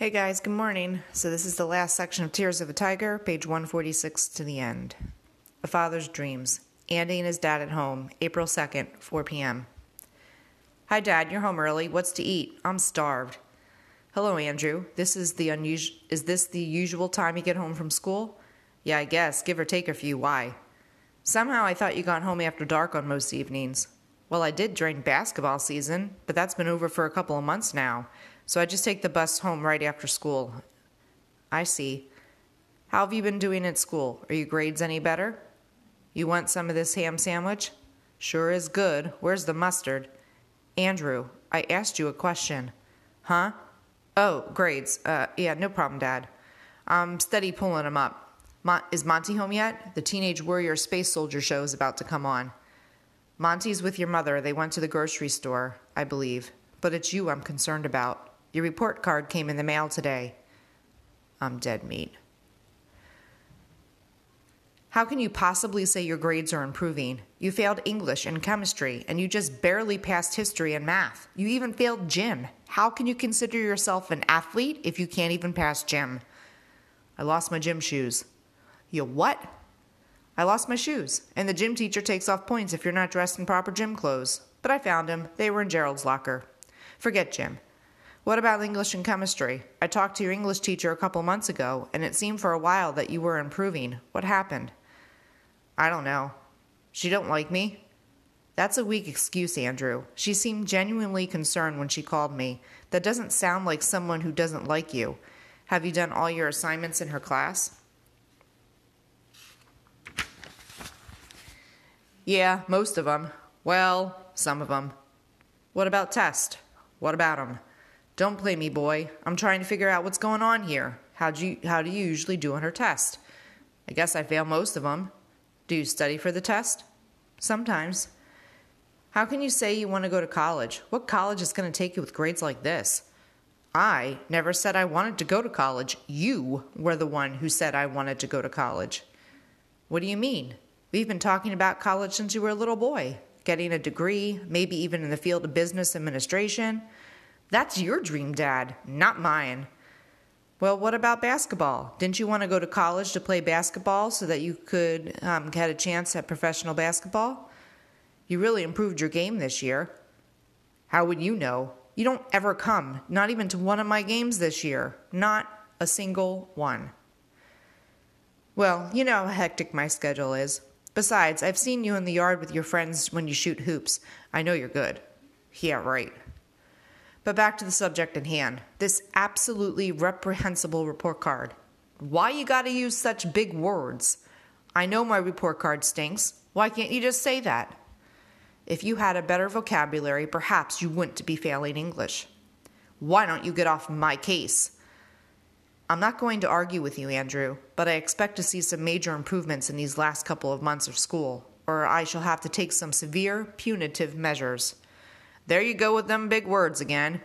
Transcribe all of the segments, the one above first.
Hey guys, good morning. So, this is the last section of Tears of a Tiger, page 146 to the end. A Father's Dreams. Andy and his dad at home, April 2nd, 4 p.m. Hi, Dad, you're home early. What's to eat? I'm starved. Hello, Andrew. This is the unusual. Is this the usual time you get home from school? Yeah, I guess, give or take a few. Why? Somehow I thought you got home after dark on most evenings. Well, I did during basketball season, but that's been over for a couple of months now. So I just take the bus home right after school. I see. How have you been doing at school? Are your grades any better? You want some of this ham sandwich? Sure is good. Where's the mustard? Andrew, I asked you a question. Huh? Oh, grades. Uh, yeah, no problem, Dad. I'm steady pulling them up. Is Monty home yet? The Teenage Warrior Space Soldier show is about to come on. Monty's with your mother. They went to the grocery store, I believe. But it's you I'm concerned about. Your report card came in the mail today. I'm dead meat. How can you possibly say your grades are improving? You failed English and chemistry, and you just barely passed history and math. You even failed gym. How can you consider yourself an athlete if you can't even pass gym? I lost my gym shoes. You what? I lost my shoes, and the gym teacher takes off points if you're not dressed in proper gym clothes. But I found them. They were in Gerald's locker. Forget gym. What about English and chemistry? I talked to your English teacher a couple months ago, and it seemed for a while that you were improving. What happened? I don't know. She don't like me? That's a weak excuse, Andrew. She seemed genuinely concerned when she called me. That doesn't sound like someone who doesn't like you. Have you done all your assignments in her class? Yeah, most of them. Well, some of them. What about test? What about 'em? Don't play me, boy. I'm trying to figure out what's going on here. How do you how do you usually do on her test? I guess I fail most of them. Do you study for the test? Sometimes. How can you say you want to go to college? What college is going to take you with grades like this? I never said I wanted to go to college. You were the one who said I wanted to go to college. What do you mean? We've been talking about college since you were a little boy, getting a degree, maybe even in the field of business administration. That's your dream, Dad, not mine. Well, what about basketball? Didn't you want to go to college to play basketball so that you could um, get a chance at professional basketball? You really improved your game this year. How would you know? You don't ever come, not even to one of my games this year. Not a single one. Well, you know how hectic my schedule is. Besides, I've seen you in the yard with your friends when you shoot hoops. I know you're good. Yeah, right. But back to the subject at hand this absolutely reprehensible report card. Why you gotta use such big words? I know my report card stinks. Why can't you just say that? If you had a better vocabulary, perhaps you wouldn't be failing English. Why don't you get off my case? I'm not going to argue with you, Andrew, but I expect to see some major improvements in these last couple of months of school, or I shall have to take some severe punitive measures. There you go with them big words again.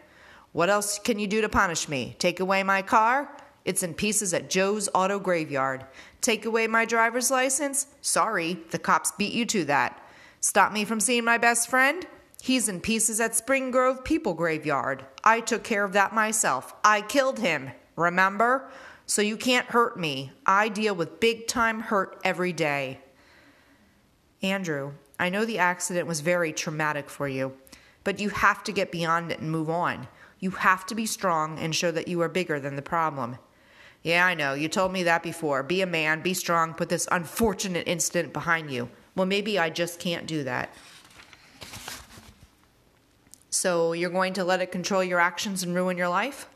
What else can you do to punish me? Take away my car? It's in pieces at Joe's Auto Graveyard. Take away my driver's license? Sorry, the cops beat you to that. Stop me from seeing my best friend? He's in pieces at Spring Grove People Graveyard. I took care of that myself. I killed him, remember? So you can't hurt me. I deal with big time hurt every day. Andrew, I know the accident was very traumatic for you but you have to get beyond it and move on. You have to be strong and show that you are bigger than the problem. Yeah, I know. You told me that before. Be a man, be strong, put this unfortunate incident behind you. Well, maybe I just can't do that. So, you're going to let it control your actions and ruin your life?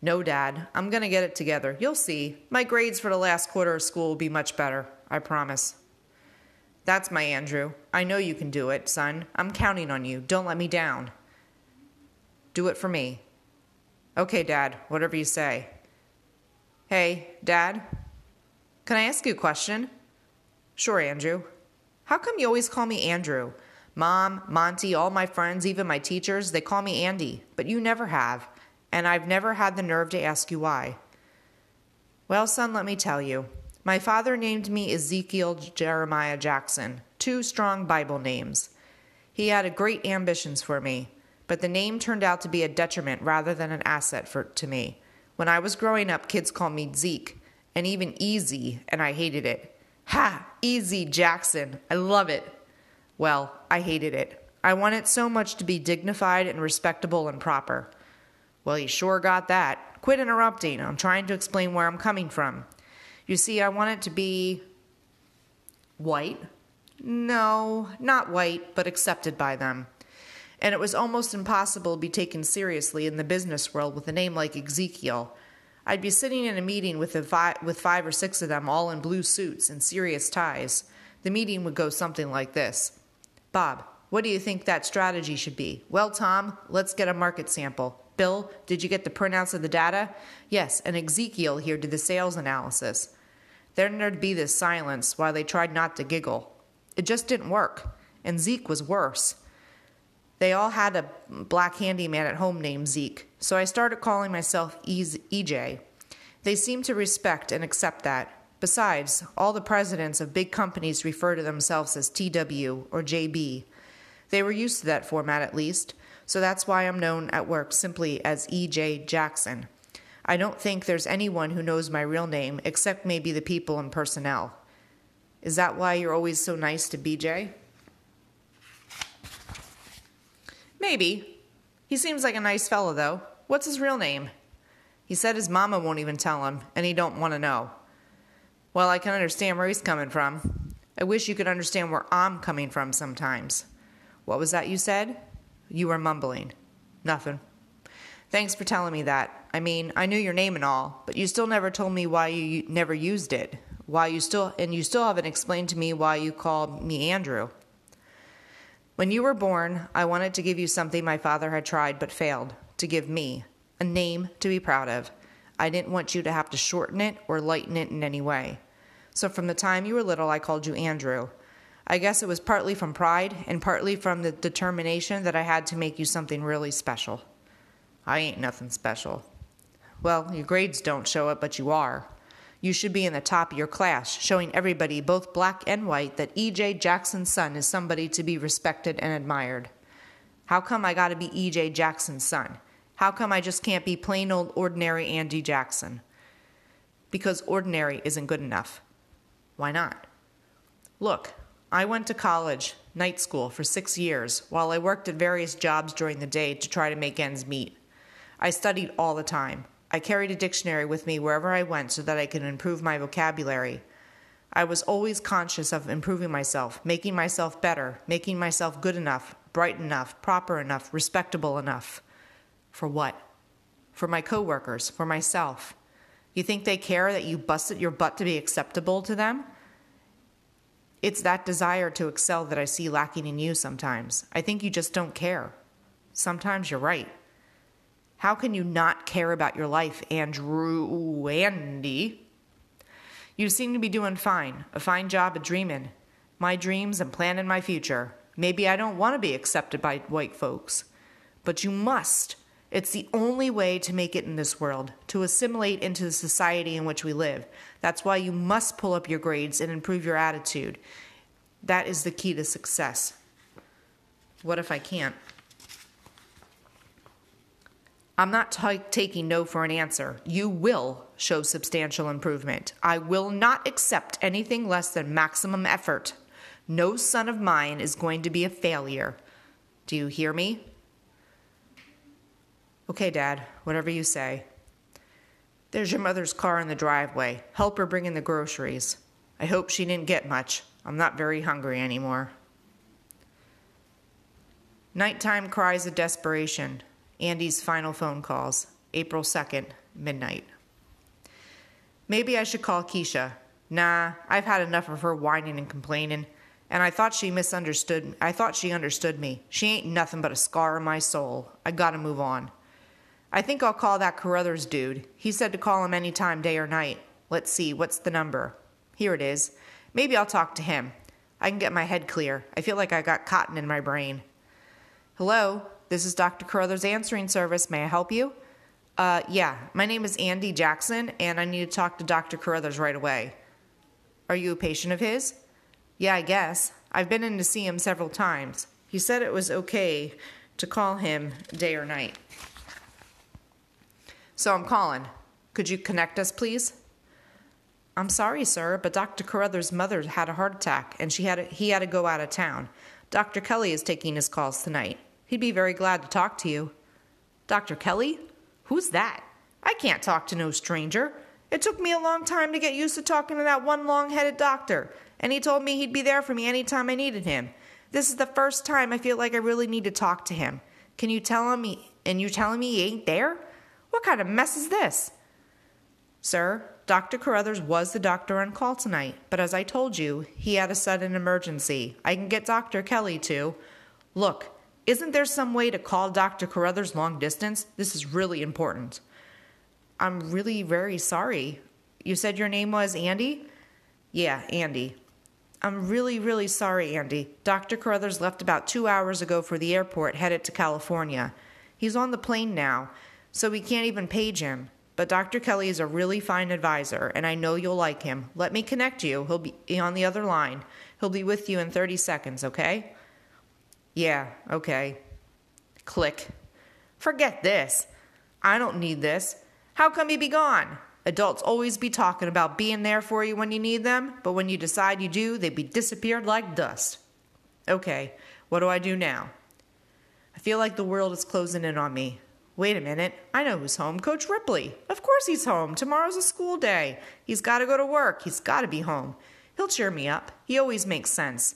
No, Dad. I'm going to get it together. You'll see. My grades for the last quarter of school will be much better. I promise. That's my Andrew. I know you can do it, son. I'm counting on you. Don't let me down. Do it for me. Okay, Dad, whatever you say. Hey, Dad, can I ask you a question? Sure, Andrew. How come you always call me Andrew? Mom, Monty, all my friends, even my teachers, they call me Andy, but you never have, and I've never had the nerve to ask you why. Well, son, let me tell you. My father named me Ezekiel Jeremiah Jackson, two strong Bible names. He had great ambitions for me, but the name turned out to be a detriment rather than an asset for, to me. When I was growing up, kids called me Zeke and even Easy, and I hated it. Ha! Easy Jackson. I love it. Well, I hated it. I wanted so much to be dignified and respectable and proper. Well, you sure got that. Quit interrupting. I'm trying to explain where I'm coming from. You see, I want it to be white. No, not white, but accepted by them. And it was almost impossible to be taken seriously in the business world with a name like Ezekiel. I'd be sitting in a meeting with, a with five or six of them, all in blue suits and serious ties. The meeting would go something like this Bob, what do you think that strategy should be? Well, Tom, let's get a market sample. Bill, did you get the printouts of the data? Yes, and Ezekiel here did the sales analysis. Then there'd be this silence while they tried not to giggle. It just didn't work, and Zeke was worse. They all had a black handyman at home named Zeke, so I started calling myself EJ. They seemed to respect and accept that. Besides, all the presidents of big companies refer to themselves as TW or JB. They were used to that format at least, so that's why I'm known at work simply as EJ Jackson. I don't think there's anyone who knows my real name except maybe the people in personnel. Is that why you're always so nice to BJ? Maybe. He seems like a nice fellow, though. What's his real name? He said his mama won't even tell him, and he don't want to know. Well, I can understand where he's coming from. I wish you could understand where I'm coming from sometimes. What was that you said? You were mumbling. Nothing. Thanks for telling me that. I mean, I knew your name and all, but you still never told me why you never used it. Why you still and you still haven't explained to me why you called me Andrew. When you were born, I wanted to give you something my father had tried but failed to give me a name to be proud of. I didn't want you to have to shorten it or lighten it in any way. So from the time you were little, I called you Andrew. I guess it was partly from pride and partly from the determination that I had to make you something really special. I ain't nothing special. Well, your grades don't show it, but you are. You should be in the top of your class, showing everybody, both black and white, that E.J. Jackson's son is somebody to be respected and admired. How come I gotta be E.J. Jackson's son? How come I just can't be plain old ordinary Andy Jackson? Because ordinary isn't good enough. Why not? Look, I went to college, night school, for six years, while I worked at various jobs during the day to try to make ends meet. I studied all the time. I carried a dictionary with me wherever I went so that I could improve my vocabulary. I was always conscious of improving myself, making myself better, making myself good enough, bright enough, proper enough, respectable enough. For what? For my coworkers, for myself. You think they care that you busted your butt to be acceptable to them? It's that desire to excel that I see lacking in you sometimes. I think you just don't care. Sometimes you're right. How can you not care about your life, Andrew Andy? You seem to be doing fine, a fine job at dreaming. My dreams and planning my future. Maybe I don't want to be accepted by white folks, but you must. It's the only way to make it in this world, to assimilate into the society in which we live. That's why you must pull up your grades and improve your attitude. That is the key to success. What if I can't? I'm not t- taking no for an answer. You will show substantial improvement. I will not accept anything less than maximum effort. No son of mine is going to be a failure. Do you hear me? Okay, Dad, whatever you say. There's your mother's car in the driveway. Help her bring in the groceries. I hope she didn't get much. I'm not very hungry anymore. Nighttime cries of desperation. Andy's final phone calls, April 2nd, midnight. Maybe I should call Keisha. Nah, I've had enough of her whining and complaining, and I thought she misunderstood. I thought she understood me. She ain't nothing but a scar in my soul. I gotta move on. I think I'll call that Carruthers dude. He said to call him any time, day or night. Let's see, what's the number? Here it is. Maybe I'll talk to him. I can get my head clear. I feel like I got cotton in my brain. Hello? This is Dr. Carruthers answering service. May I help you? Uh, yeah, my name is Andy Jackson, and I need to talk to Dr. Carruthers right away. Are you a patient of his? Yeah, I guess. I've been in to see him several times. He said it was okay to call him day or night. So I'm calling. Could you connect us, please? I'm sorry, sir, but Dr. Carruthers' mother had a heart attack and she had to, he had to go out of town. Dr. Kelly is taking his calls tonight. He'd be very glad to talk to you. Dr. Kelly? Who's that? I can't talk to no stranger. It took me a long time to get used to talking to that one long headed doctor, and he told me he'd be there for me any time I needed him. This is the first time I feel like I really need to talk to him. Can you tell him he, and you're telling me he ain't there? What kind of mess is this? Sir, Dr. Carruthers was the doctor on call tonight, but as I told you, he had a sudden emergency. I can get Dr. Kelly to. Look, isn't there some way to call Dr. Carruthers long distance? This is really important. I'm really very sorry. You said your name was Andy? Yeah, Andy. I'm really, really sorry, Andy. Dr. Carruthers left about two hours ago for the airport, headed to California. He's on the plane now, so we can't even page him. But Dr. Kelly is a really fine advisor, and I know you'll like him. Let me connect you. He'll be on the other line. He'll be with you in 30 seconds, okay? Yeah, okay. Click. Forget this. I don't need this. How come he be gone? Adults always be talking about being there for you when you need them, but when you decide you do, they be disappeared like dust. Okay, what do I do now? I feel like the world is closing in on me. Wait a minute, I know who's home. Coach Ripley. Of course he's home. Tomorrow's a school day. He's got to go to work. He's got to be home. He'll cheer me up. He always makes sense.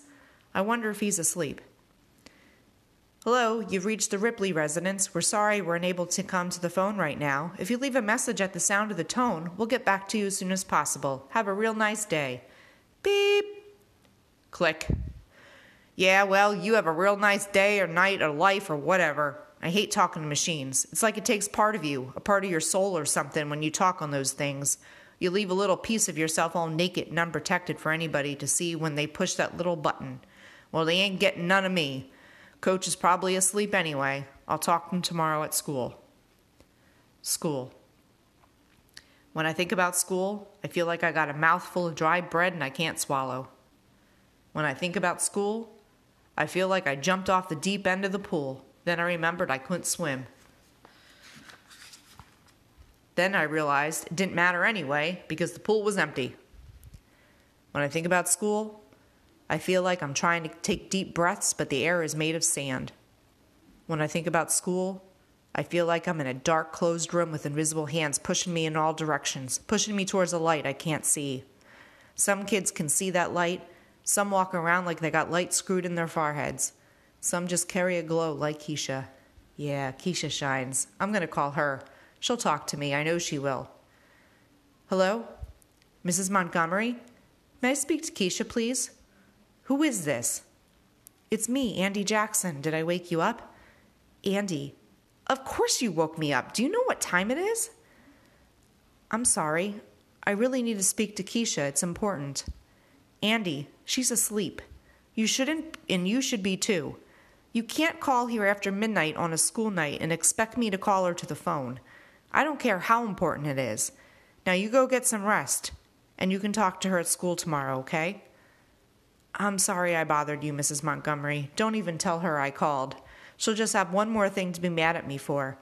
I wonder if he's asleep. Hello, you've reached the Ripley residence. We're sorry we're unable to come to the phone right now. If you leave a message at the sound of the tone, we'll get back to you as soon as possible. Have a real nice day. Beep. Click. Yeah, well, you have a real nice day or night or life or whatever. I hate talking to machines. It's like it takes part of you, a part of your soul or something, when you talk on those things. You leave a little piece of yourself all naked and unprotected for anybody to see when they push that little button. Well, they ain't getting none of me. Coach is probably asleep anyway. I'll talk to him tomorrow at school. School. When I think about school, I feel like I got a mouthful of dry bread and I can't swallow. When I think about school, I feel like I jumped off the deep end of the pool. Then I remembered I couldn't swim. Then I realized it didn't matter anyway because the pool was empty. When I think about school, I feel like I'm trying to take deep breaths, but the air is made of sand. When I think about school, I feel like I'm in a dark, closed room with invisible hands pushing me in all directions, pushing me towards a light I can't see. Some kids can see that light, some walk around like they got light screwed in their foreheads. Some just carry a glow like Keisha. Yeah, Keisha shines. I'm going to call her. She'll talk to me. I know she will. Hello? Mrs. Montgomery? May I speak to Keisha, please? Who is this? It's me, Andy Jackson. Did I wake you up? Andy. Of course you woke me up. Do you know what time it is? I'm sorry. I really need to speak to Keisha. It's important. Andy, she's asleep. You shouldn't, and you should be too. You can't call here after midnight on a school night and expect me to call her to the phone. I don't care how important it is. Now you go get some rest, and you can talk to her at school tomorrow, okay? I'm sorry I bothered you, Mrs. Montgomery. Don't even tell her I called. She'll just have one more thing to be mad at me for.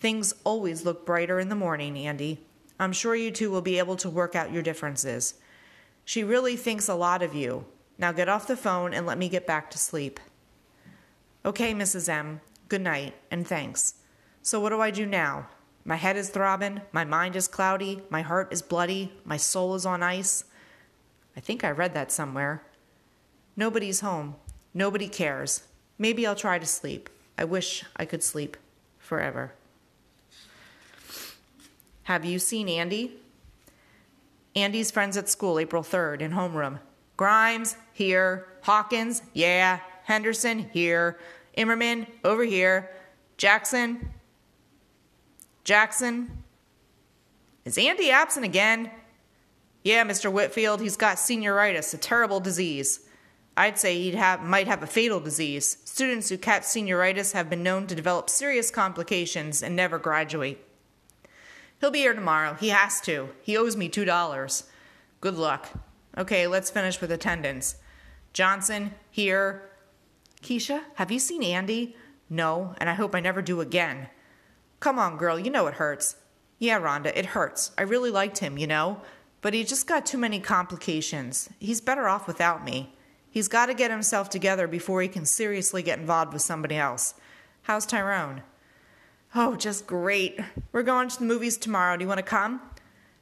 Things always look brighter in the morning, Andy. I'm sure you two will be able to work out your differences. She really thinks a lot of you. Now get off the phone and let me get back to sleep. Okay, Mrs. M. Good night, and thanks. So, what do I do now? My head is throbbing, my mind is cloudy, my heart is bloody, my soul is on ice. I think I read that somewhere. Nobody's home. Nobody cares. Maybe I'll try to sleep. I wish I could sleep forever. Have you seen Andy? Andy's friends at school, April 3rd, in homeroom. Grimes, here. Hawkins, yeah. Henderson, here. Immerman, over here. Jackson, Jackson. Is Andy absent again? Yeah, Mr. Whitfield, he's got senioritis, a terrible disease. I'd say he might have a fatal disease. Students who catch senioritis have been known to develop serious complications and never graduate. He'll be here tomorrow. He has to. He owes me $2. Good luck. Okay, let's finish with attendance. Johnson, here. Keisha, have you seen Andy? No, and I hope I never do again. Come on, girl, you know it hurts. Yeah, Rhonda, it hurts. I really liked him, you know, but he just got too many complications. He's better off without me. He's got to get himself together before he can seriously get involved with somebody else. How's Tyrone? Oh, just great. We're going to the movies tomorrow. Do you want to come?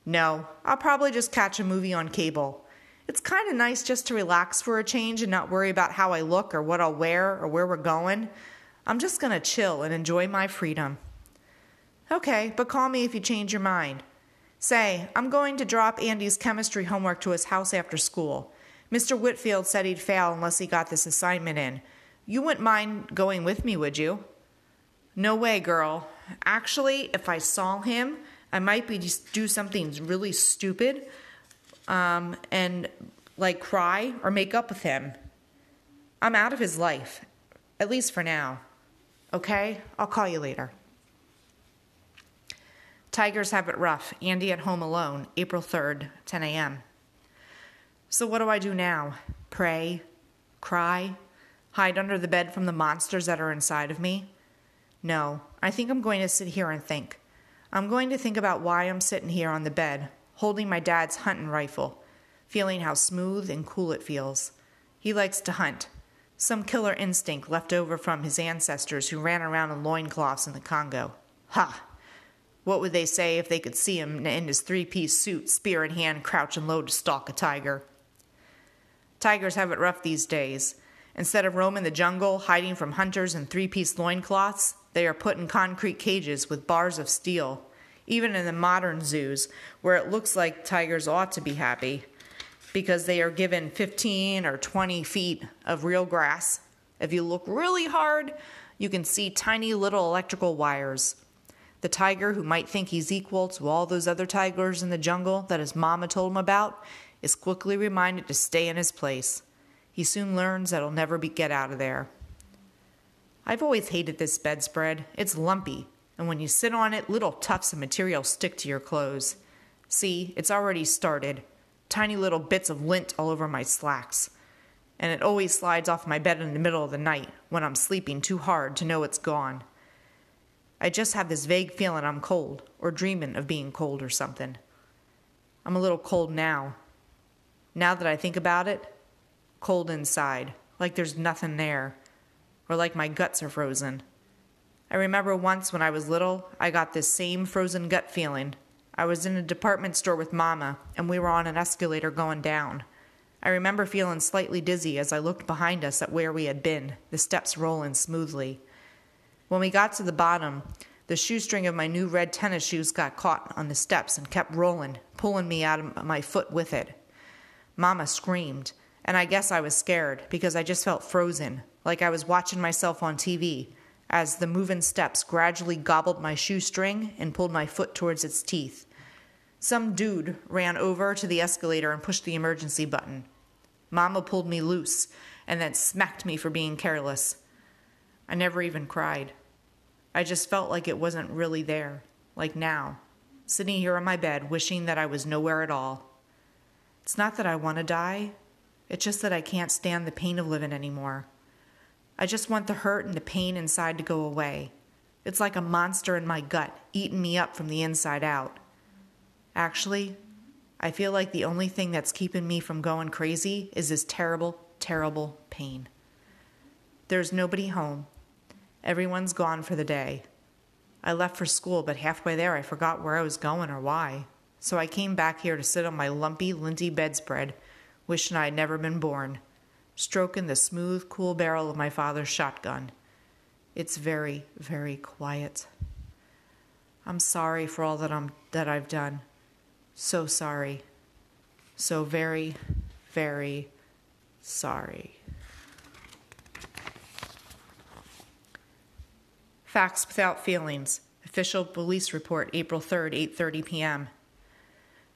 No, I'll probably just catch a movie on cable. It's kind of nice just to relax for a change and not worry about how I look or what I'll wear or where we're going. I'm just going to chill and enjoy my freedom. Okay, but call me if you change your mind. Say, I'm going to drop Andy's chemistry homework to his house after school. Mr. Whitfield said he'd fail unless he got this assignment in. You wouldn't mind going with me, would you? No way, girl. Actually, if I saw him, I might be just do something really stupid um, and like cry or make up with him. I'm out of his life, at least for now. Okay? I'll call you later. Tigers have it rough. Andy at home alone, April 3rd, 10 a.m. So, what do I do now? Pray? Cry? Hide under the bed from the monsters that are inside of me? No, I think I'm going to sit here and think. I'm going to think about why I'm sitting here on the bed, holding my dad's hunting rifle, feeling how smooth and cool it feels. He likes to hunt, some killer instinct left over from his ancestors who ran around in loincloths in the Congo. Ha! What would they say if they could see him in his three piece suit, spear in hand, crouching low to stalk a tiger? Tigers have it rough these days. Instead of roaming the jungle, hiding from hunters in three piece loincloths, they are put in concrete cages with bars of steel. Even in the modern zoos, where it looks like tigers ought to be happy, because they are given 15 or 20 feet of real grass. If you look really hard, you can see tiny little electrical wires. The tiger, who might think he's equal to all those other tigers in the jungle that his mama told him about, is quickly reminded to stay in his place. He soon learns that he'll never be get out of there. I've always hated this bedspread. It's lumpy, and when you sit on it, little tufts of material stick to your clothes. See, it's already started. Tiny little bits of lint all over my slacks. And it always slides off my bed in the middle of the night when I'm sleeping too hard to know it's gone. I just have this vague feeling I'm cold, or dreaming of being cold or something. I'm a little cold now. Now that I think about it, cold inside, like there's nothing there or like my guts are frozen. I remember once when I was little, I got this same frozen gut feeling. I was in a department store with Mama, and we were on an escalator going down. I remember feeling slightly dizzy as I looked behind us at where we had been, the steps rolling smoothly. When we got to the bottom, the shoestring of my new red tennis shoes got caught on the steps and kept rolling, pulling me out of my foot with it. Mama screamed, and I guess I was scared because I just felt frozen, like I was watching myself on TV, as the moving steps gradually gobbled my shoestring and pulled my foot towards its teeth. Some dude ran over to the escalator and pushed the emergency button. Mama pulled me loose and then smacked me for being careless. I never even cried. I just felt like it wasn't really there, like now, sitting here on my bed wishing that I was nowhere at all. It's not that I want to die, it's just that I can't stand the pain of living anymore. I just want the hurt and the pain inside to go away. It's like a monster in my gut, eating me up from the inside out. Actually, I feel like the only thing that's keeping me from going crazy is this terrible, terrible pain. There's nobody home. Everyone's gone for the day. I left for school, but halfway there I forgot where I was going or why. So I came back here to sit on my lumpy, linty bedspread, wishing I had never been born stroking the smooth, cool barrel of my father's shotgun. It's very, very quiet. I'm sorry for all that I'm that I've done. So sorry. So very, very sorry. Facts without feelings. Official police report April 3rd, 8:30 p.m.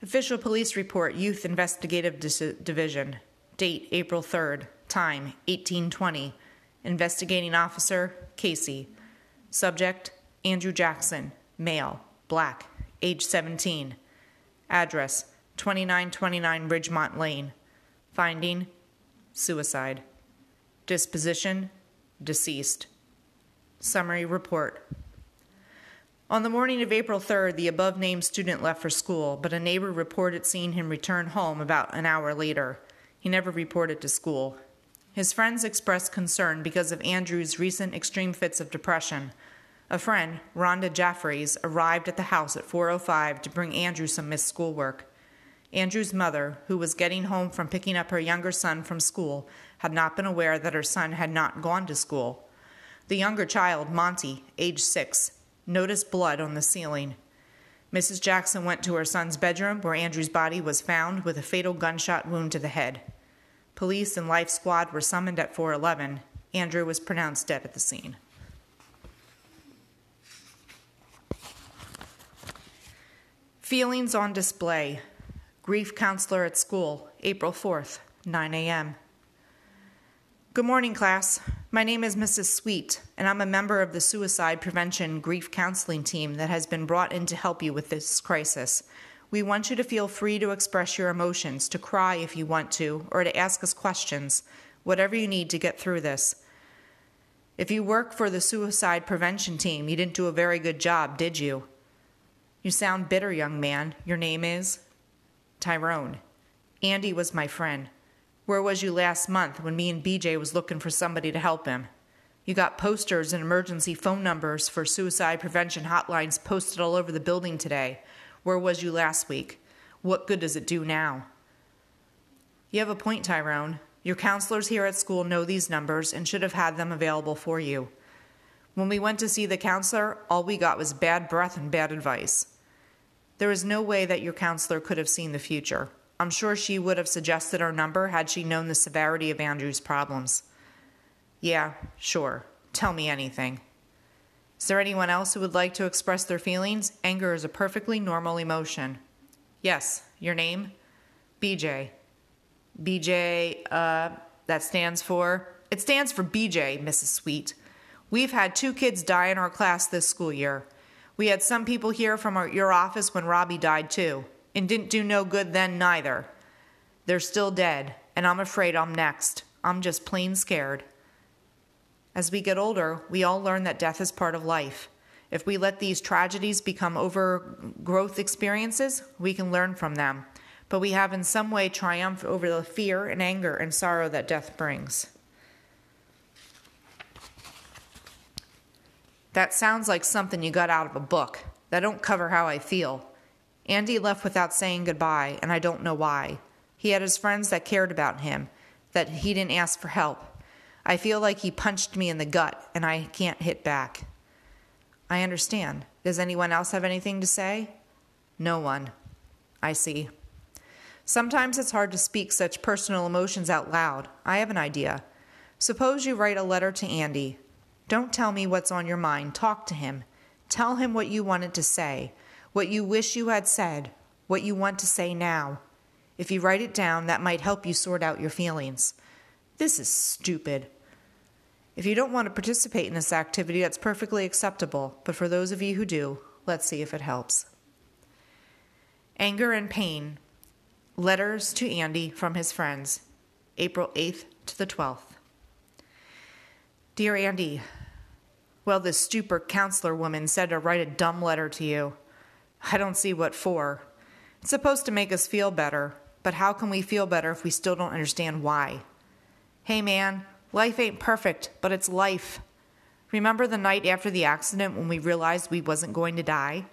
Official police report Youth Investigative Dis- Division. Date April 3rd, Time 1820. Investigating Officer Casey. Subject Andrew Jackson, male, black, age 17. Address 2929 Ridgemont Lane. Finding suicide. Disposition deceased. Summary report. On the morning of April 3rd, the above named student left for school, but a neighbor reported seeing him return home about an hour later. He never reported to school. His friends expressed concern because of Andrew's recent extreme fits of depression. A friend, Rhonda Jeffries, arrived at the house at 4:05 to bring Andrew some missed schoolwork. Andrew's mother, who was getting home from picking up her younger son from school, had not been aware that her son had not gone to school. The younger child, Monty, age 6, noticed blood on the ceiling. Mrs. Jackson went to her son's bedroom where Andrew's body was found with a fatal gunshot wound to the head. Police and life squad were summoned at 411. Andrew was pronounced dead at the scene. Feelings on display. Grief counselor at school, April 4th, 9 a.m. Good morning, class. My name is Mrs. Sweet, and I'm a member of the suicide prevention grief counseling team that has been brought in to help you with this crisis. We want you to feel free to express your emotions, to cry if you want to, or to ask us questions, whatever you need to get through this. If you work for the suicide prevention team, you didn't do a very good job, did you? You sound bitter, young man. Your name is? Tyrone. Andy was my friend. Where was you last month when me and BJ was looking for somebody to help him? You got posters and emergency phone numbers for suicide prevention hotlines posted all over the building today. Where was you last week? What good does it do now? You have a point, Tyrone. Your counselors here at school know these numbers and should have had them available for you. When we went to see the counselor, all we got was bad breath and bad advice. There is no way that your counselor could have seen the future. I'm sure she would have suggested our number had she known the severity of Andrew's problems. Yeah, sure. Tell me anything. Is there anyone else who would like to express their feelings? Anger is a perfectly normal emotion. Yes, your name? BJ. BJ, uh, that stands for? It stands for BJ, Mrs. Sweet. We've had two kids die in our class this school year. We had some people here from our, your office when Robbie died, too and didn't do no good then neither. They're still dead, and I'm afraid I'm next. I'm just plain scared. As we get older, we all learn that death is part of life. If we let these tragedies become overgrowth experiences, we can learn from them. But we have in some way triumphed over the fear and anger and sorrow that death brings. That sounds like something you got out of a book. That don't cover how I feel. Andy left without saying goodbye, and I don't know why. He had his friends that cared about him, that he didn't ask for help. I feel like he punched me in the gut, and I can't hit back. I understand. Does anyone else have anything to say? No one. I see. Sometimes it's hard to speak such personal emotions out loud. I have an idea. Suppose you write a letter to Andy. Don't tell me what's on your mind. Talk to him. Tell him what you wanted to say what you wish you had said, what you want to say now. If you write it down, that might help you sort out your feelings. This is stupid. If you don't want to participate in this activity, that's perfectly acceptable, but for those of you who do, let's see if it helps. Anger and Pain Letters to Andy from his friends, April 8th to the 12th. Dear Andy, well, this stupid counselor woman said to write a dumb letter to you. I don't see what for. It's supposed to make us feel better, but how can we feel better if we still don't understand why? Hey man, life ain't perfect, but it's life. Remember the night after the accident when we realized we wasn't going to die?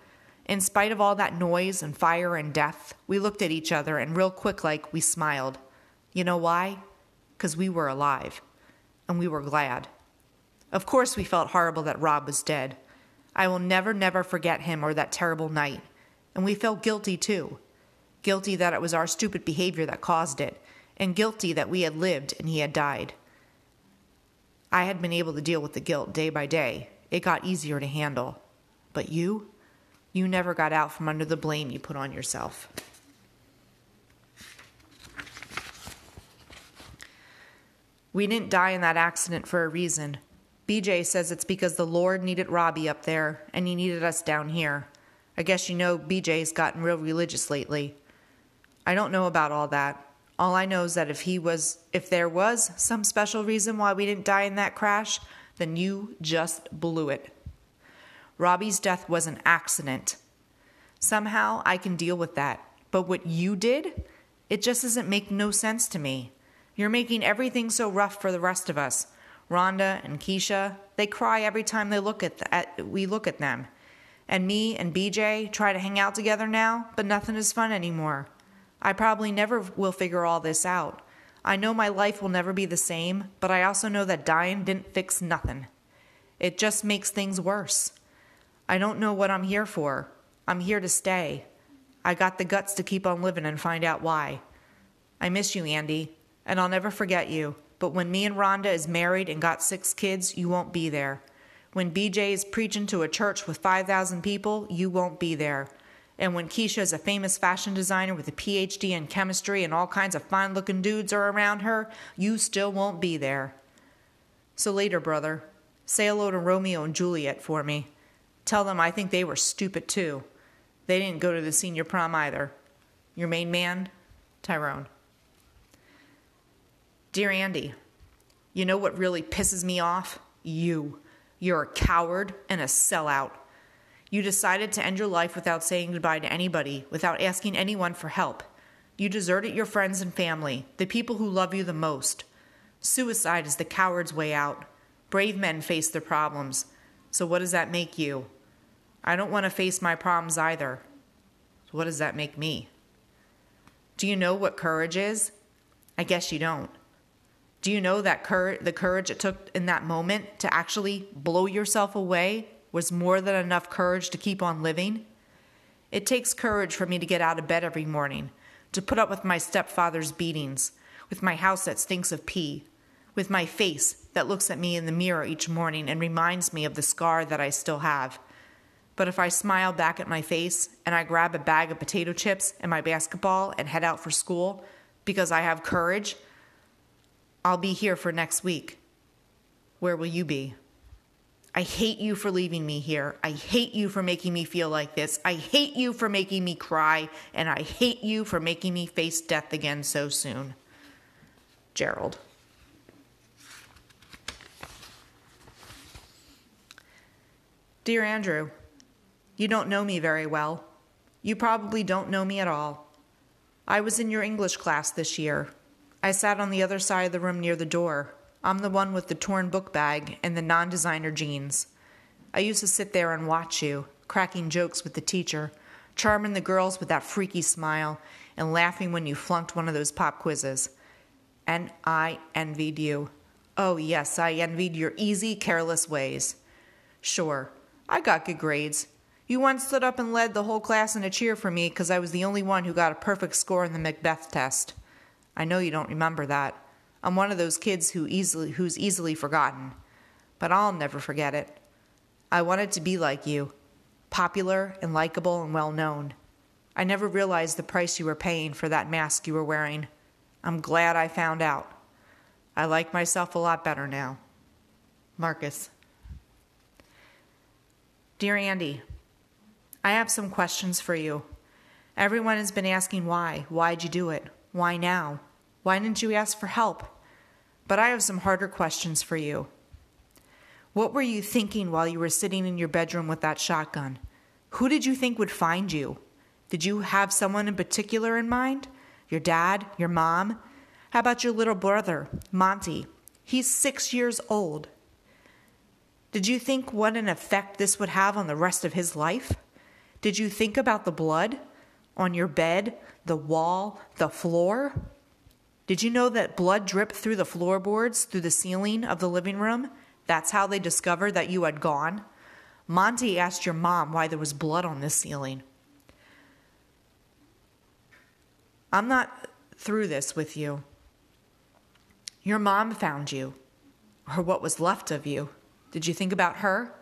In spite of all that noise and fire and death, we looked at each other and real quick like we smiled. You know why? Because we were alive. And we were glad. Of course, we felt horrible that Rob was dead. I will never, never forget him or that terrible night. And we felt guilty too. Guilty that it was our stupid behavior that caused it, and guilty that we had lived and he had died. I had been able to deal with the guilt day by day. It got easier to handle. But you? You never got out from under the blame you put on yourself. We didn't die in that accident for a reason. BJ says it's because the Lord needed Robbie up there and he needed us down here. I guess you know BJ's gotten real religious lately. I don't know about all that. All I know is that if he was if there was some special reason why we didn't die in that crash, then you just blew it. Robbie's death was an accident. Somehow I can deal with that. But what you did, it just doesn't make no sense to me. You're making everything so rough for the rest of us. Rhonda and Keisha, they cry every time they look at, the, at we look at them. And me and BJ try to hang out together now, but nothing is fun anymore. I probably never will figure all this out. I know my life will never be the same, but I also know that dying didn't fix nothing. It just makes things worse. I don't know what I'm here for. I'm here to stay. I got the guts to keep on living and find out why. I miss you, Andy, and I'll never forget you. But when me and Rhonda is married and got six kids, you won't be there. When BJ is preaching to a church with 5,000 people, you won't be there. And when Keisha is a famous fashion designer with a PhD in chemistry and all kinds of fine looking dudes are around her, you still won't be there. So later, brother, say hello to Romeo and Juliet for me. Tell them I think they were stupid too. They didn't go to the senior prom either. Your main man, Tyrone. Dear Andy, you know what really pisses me off? You. You're a coward and a sellout. You decided to end your life without saying goodbye to anybody, without asking anyone for help. You deserted your friends and family, the people who love you the most. Suicide is the coward's way out. Brave men face their problems. So, what does that make you? I don't want to face my problems either. So, what does that make me? Do you know what courage is? I guess you don't. Do you know that cur- the courage it took in that moment to actually blow yourself away was more than enough courage to keep on living? It takes courage for me to get out of bed every morning, to put up with my stepfather's beatings, with my house that stinks of pee, with my face that looks at me in the mirror each morning and reminds me of the scar that I still have. But if I smile back at my face and I grab a bag of potato chips and my basketball and head out for school because I have courage, I'll be here for next week. Where will you be? I hate you for leaving me here. I hate you for making me feel like this. I hate you for making me cry. And I hate you for making me face death again so soon. Gerald. Dear Andrew, you don't know me very well. You probably don't know me at all. I was in your English class this year. I sat on the other side of the room near the door. I'm the one with the torn book bag and the non designer jeans. I used to sit there and watch you, cracking jokes with the teacher, charming the girls with that freaky smile, and laughing when you flunked one of those pop quizzes. And I envied you. Oh, yes, I envied your easy, careless ways. Sure, I got good grades. You once stood up and led the whole class in a cheer for me because I was the only one who got a perfect score in the Macbeth test. I know you don't remember that. I'm one of those kids who easily who's easily forgotten. But I'll never forget it. I wanted to be like you, popular and likable and well known. I never realized the price you were paying for that mask you were wearing. I'm glad I found out. I like myself a lot better now. Marcus. Dear Andy, I have some questions for you. Everyone has been asking why. Why'd you do it? Why now? Why didn't you ask for help? But I have some harder questions for you. What were you thinking while you were sitting in your bedroom with that shotgun? Who did you think would find you? Did you have someone in particular in mind? Your dad? Your mom? How about your little brother, Monty? He's six years old. Did you think what an effect this would have on the rest of his life? Did you think about the blood on your bed, the wall, the floor? Did you know that blood dripped through the floorboards, through the ceiling of the living room? That's how they discovered that you had gone. Monty asked your mom why there was blood on this ceiling. I'm not through this with you. Your mom found you, or what was left of you. Did you think about her?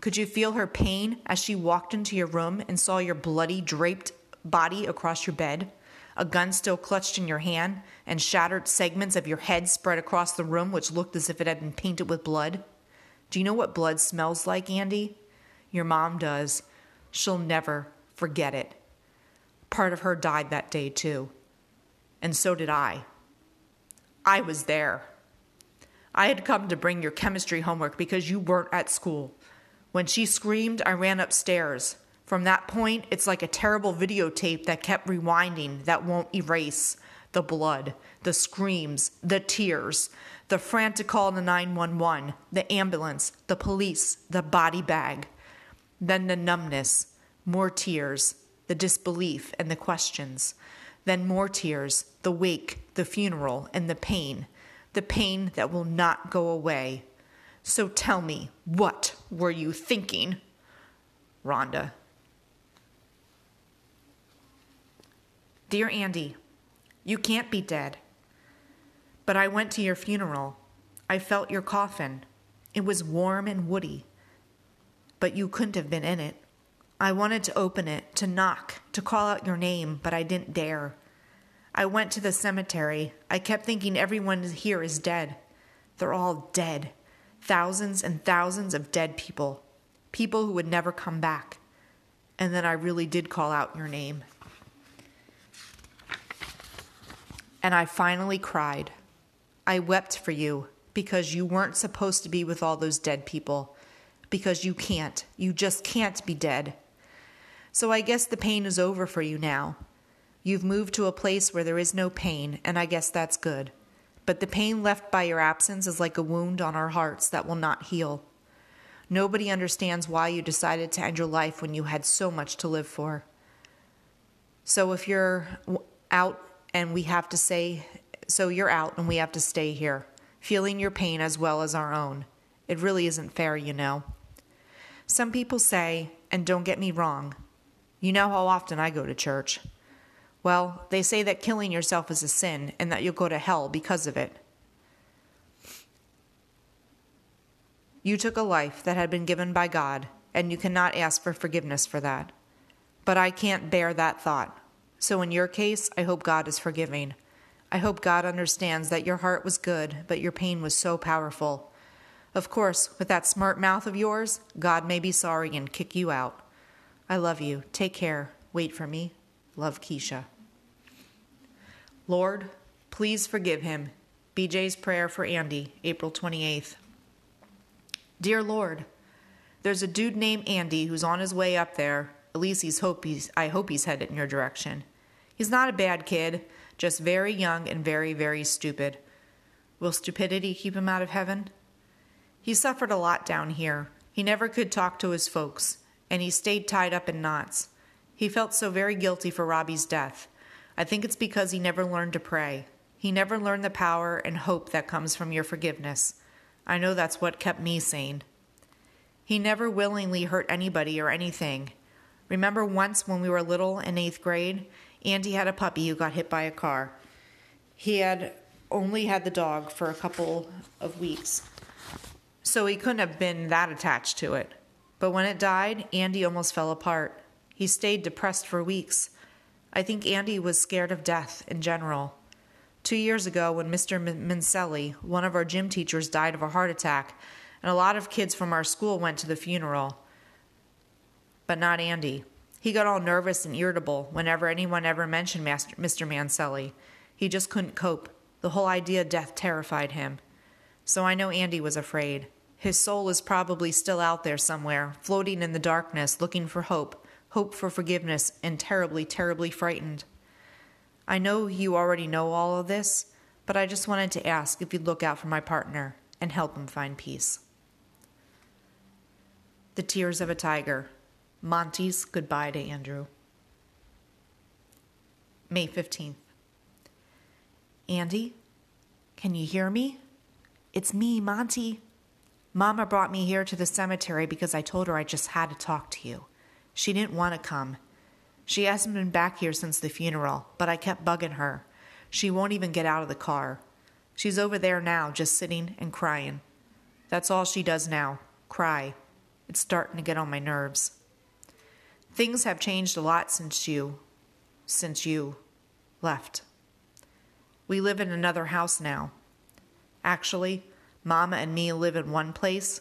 Could you feel her pain as she walked into your room and saw your bloody, draped body across your bed? a gun still clutched in your hand, and shattered segments of your head spread across the room, which looked as if it had been painted with blood. Do you know what blood smells like, Andy? Your mom does. She'll never forget it. Part of her died that day, too. And so did I. I was there. I had come to bring your chemistry homework because you weren't at school. When she screamed, I ran upstairs. From that point, it's like a terrible videotape that kept rewinding that won't erase the blood, the screams, the tears, the frantic call to 911, the ambulance, the police, the body bag. Then the numbness, more tears, the disbelief, and the questions. Then more tears, the wake, the funeral, and the pain, the pain that will not go away. So tell me, what were you thinking? Rhonda. Dear Andy, you can't be dead. But I went to your funeral. I felt your coffin. It was warm and woody. But you couldn't have been in it. I wanted to open it, to knock, to call out your name, but I didn't dare. I went to the cemetery. I kept thinking everyone here is dead. They're all dead. Thousands and thousands of dead people. People who would never come back. And then I really did call out your name. And I finally cried. I wept for you because you weren't supposed to be with all those dead people. Because you can't. You just can't be dead. So I guess the pain is over for you now. You've moved to a place where there is no pain, and I guess that's good. But the pain left by your absence is like a wound on our hearts that will not heal. Nobody understands why you decided to end your life when you had so much to live for. So if you're out and we have to say, so you're out and we have to stay here, feeling your pain as well as our own. It really isn't fair, you know. Some people say, and don't get me wrong, you know how often I go to church. Well, they say that killing yourself is a sin and that you'll go to hell because of it. You took a life that had been given by God, and you cannot ask for forgiveness for that. But I can't bear that thought. So in your case, I hope God is forgiving. I hope God understands that your heart was good, but your pain was so powerful. Of course, with that smart mouth of yours, God may be sorry and kick you out. I love you. Take care. Wait for me. Love Keisha. Lord, please forgive him. BJ's prayer for Andy, April 28th. Dear Lord, there's a dude named Andy who's on his way up there. At least he's hope he's I hope he's headed in your direction. He's not a bad kid, just very young and very, very stupid. Will stupidity keep him out of heaven? He suffered a lot down here. He never could talk to his folks and he stayed tied up in knots. He felt so very guilty for Robbie's death. I think it's because he never learned to pray. He never learned the power and hope that comes from your forgiveness. I know that's what kept me sane. He never willingly hurt anybody or anything. Remember once when we were little in eighth grade? Andy had a puppy who got hit by a car. He had only had the dog for a couple of weeks, so he couldn't have been that attached to it. But when it died, Andy almost fell apart. He stayed depressed for weeks. I think Andy was scared of death in general. Two years ago, when Mr. Mincelli, one of our gym teachers, died of a heart attack, and a lot of kids from our school went to the funeral. But not Andy. He got all nervous and irritable whenever anyone ever mentioned Master, Mr. Mancelli. He just couldn't cope. The whole idea of death terrified him. So I know Andy was afraid. His soul is probably still out there somewhere, floating in the darkness, looking for hope, hope for forgiveness, and terribly, terribly frightened. I know you already know all of this, but I just wanted to ask if you'd look out for my partner and help him find peace. The Tears of a Tiger Monty's Goodbye to Andrew. May 15th. Andy, can you hear me? It's me, Monty. Mama brought me here to the cemetery because I told her I just had to talk to you. She didn't want to come. She hasn't been back here since the funeral, but I kept bugging her. She won't even get out of the car. She's over there now, just sitting and crying. That's all she does now cry. It's starting to get on my nerves. Things have changed a lot since you since you left. We live in another house now. Actually, Mama and me live in one place,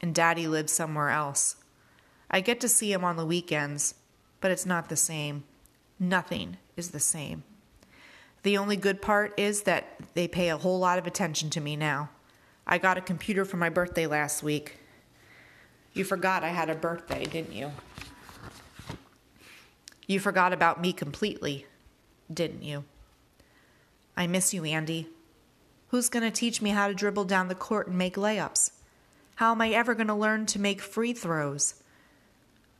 and Daddy lives somewhere else. I get to see him on the weekends, but it's not the same. Nothing is the same. The only good part is that they pay a whole lot of attention to me now. I got a computer for my birthday last week. You forgot I had a birthday, didn't you? You forgot about me completely, didn't you? I miss you, Andy. Who's going to teach me how to dribble down the court and make layups? How am I ever going to learn to make free throws?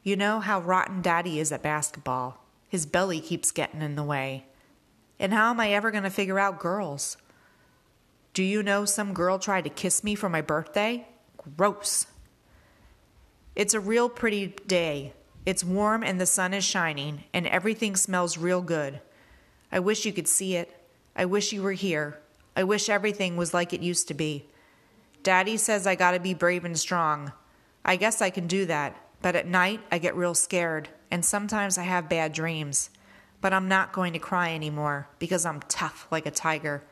You know how rotten Daddy is at basketball. His belly keeps getting in the way. And how am I ever going to figure out girls? Do you know some girl tried to kiss me for my birthday? Gross. It's a real pretty day. It's warm and the sun is shining, and everything smells real good. I wish you could see it. I wish you were here. I wish everything was like it used to be. Daddy says I gotta be brave and strong. I guess I can do that, but at night I get real scared, and sometimes I have bad dreams. But I'm not going to cry anymore because I'm tough like a tiger.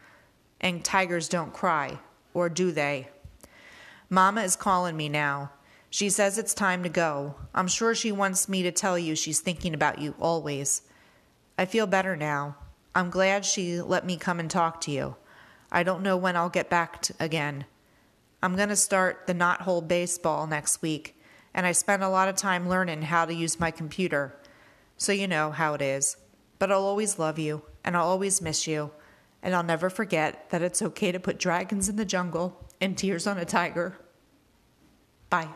And tigers don't cry, or do they? Mama is calling me now. She says it's time to go. I'm sure she wants me to tell you she's thinking about you always. I feel better now. I'm glad she let me come and talk to you. I don't know when I'll get back to, again. I'm going to start the knot hole baseball next week, and I spent a lot of time learning how to use my computer. So you know how it is. But I'll always love you, and I'll always miss you, and I'll never forget that it's okay to put dragons in the jungle and tears on a tiger. Bye.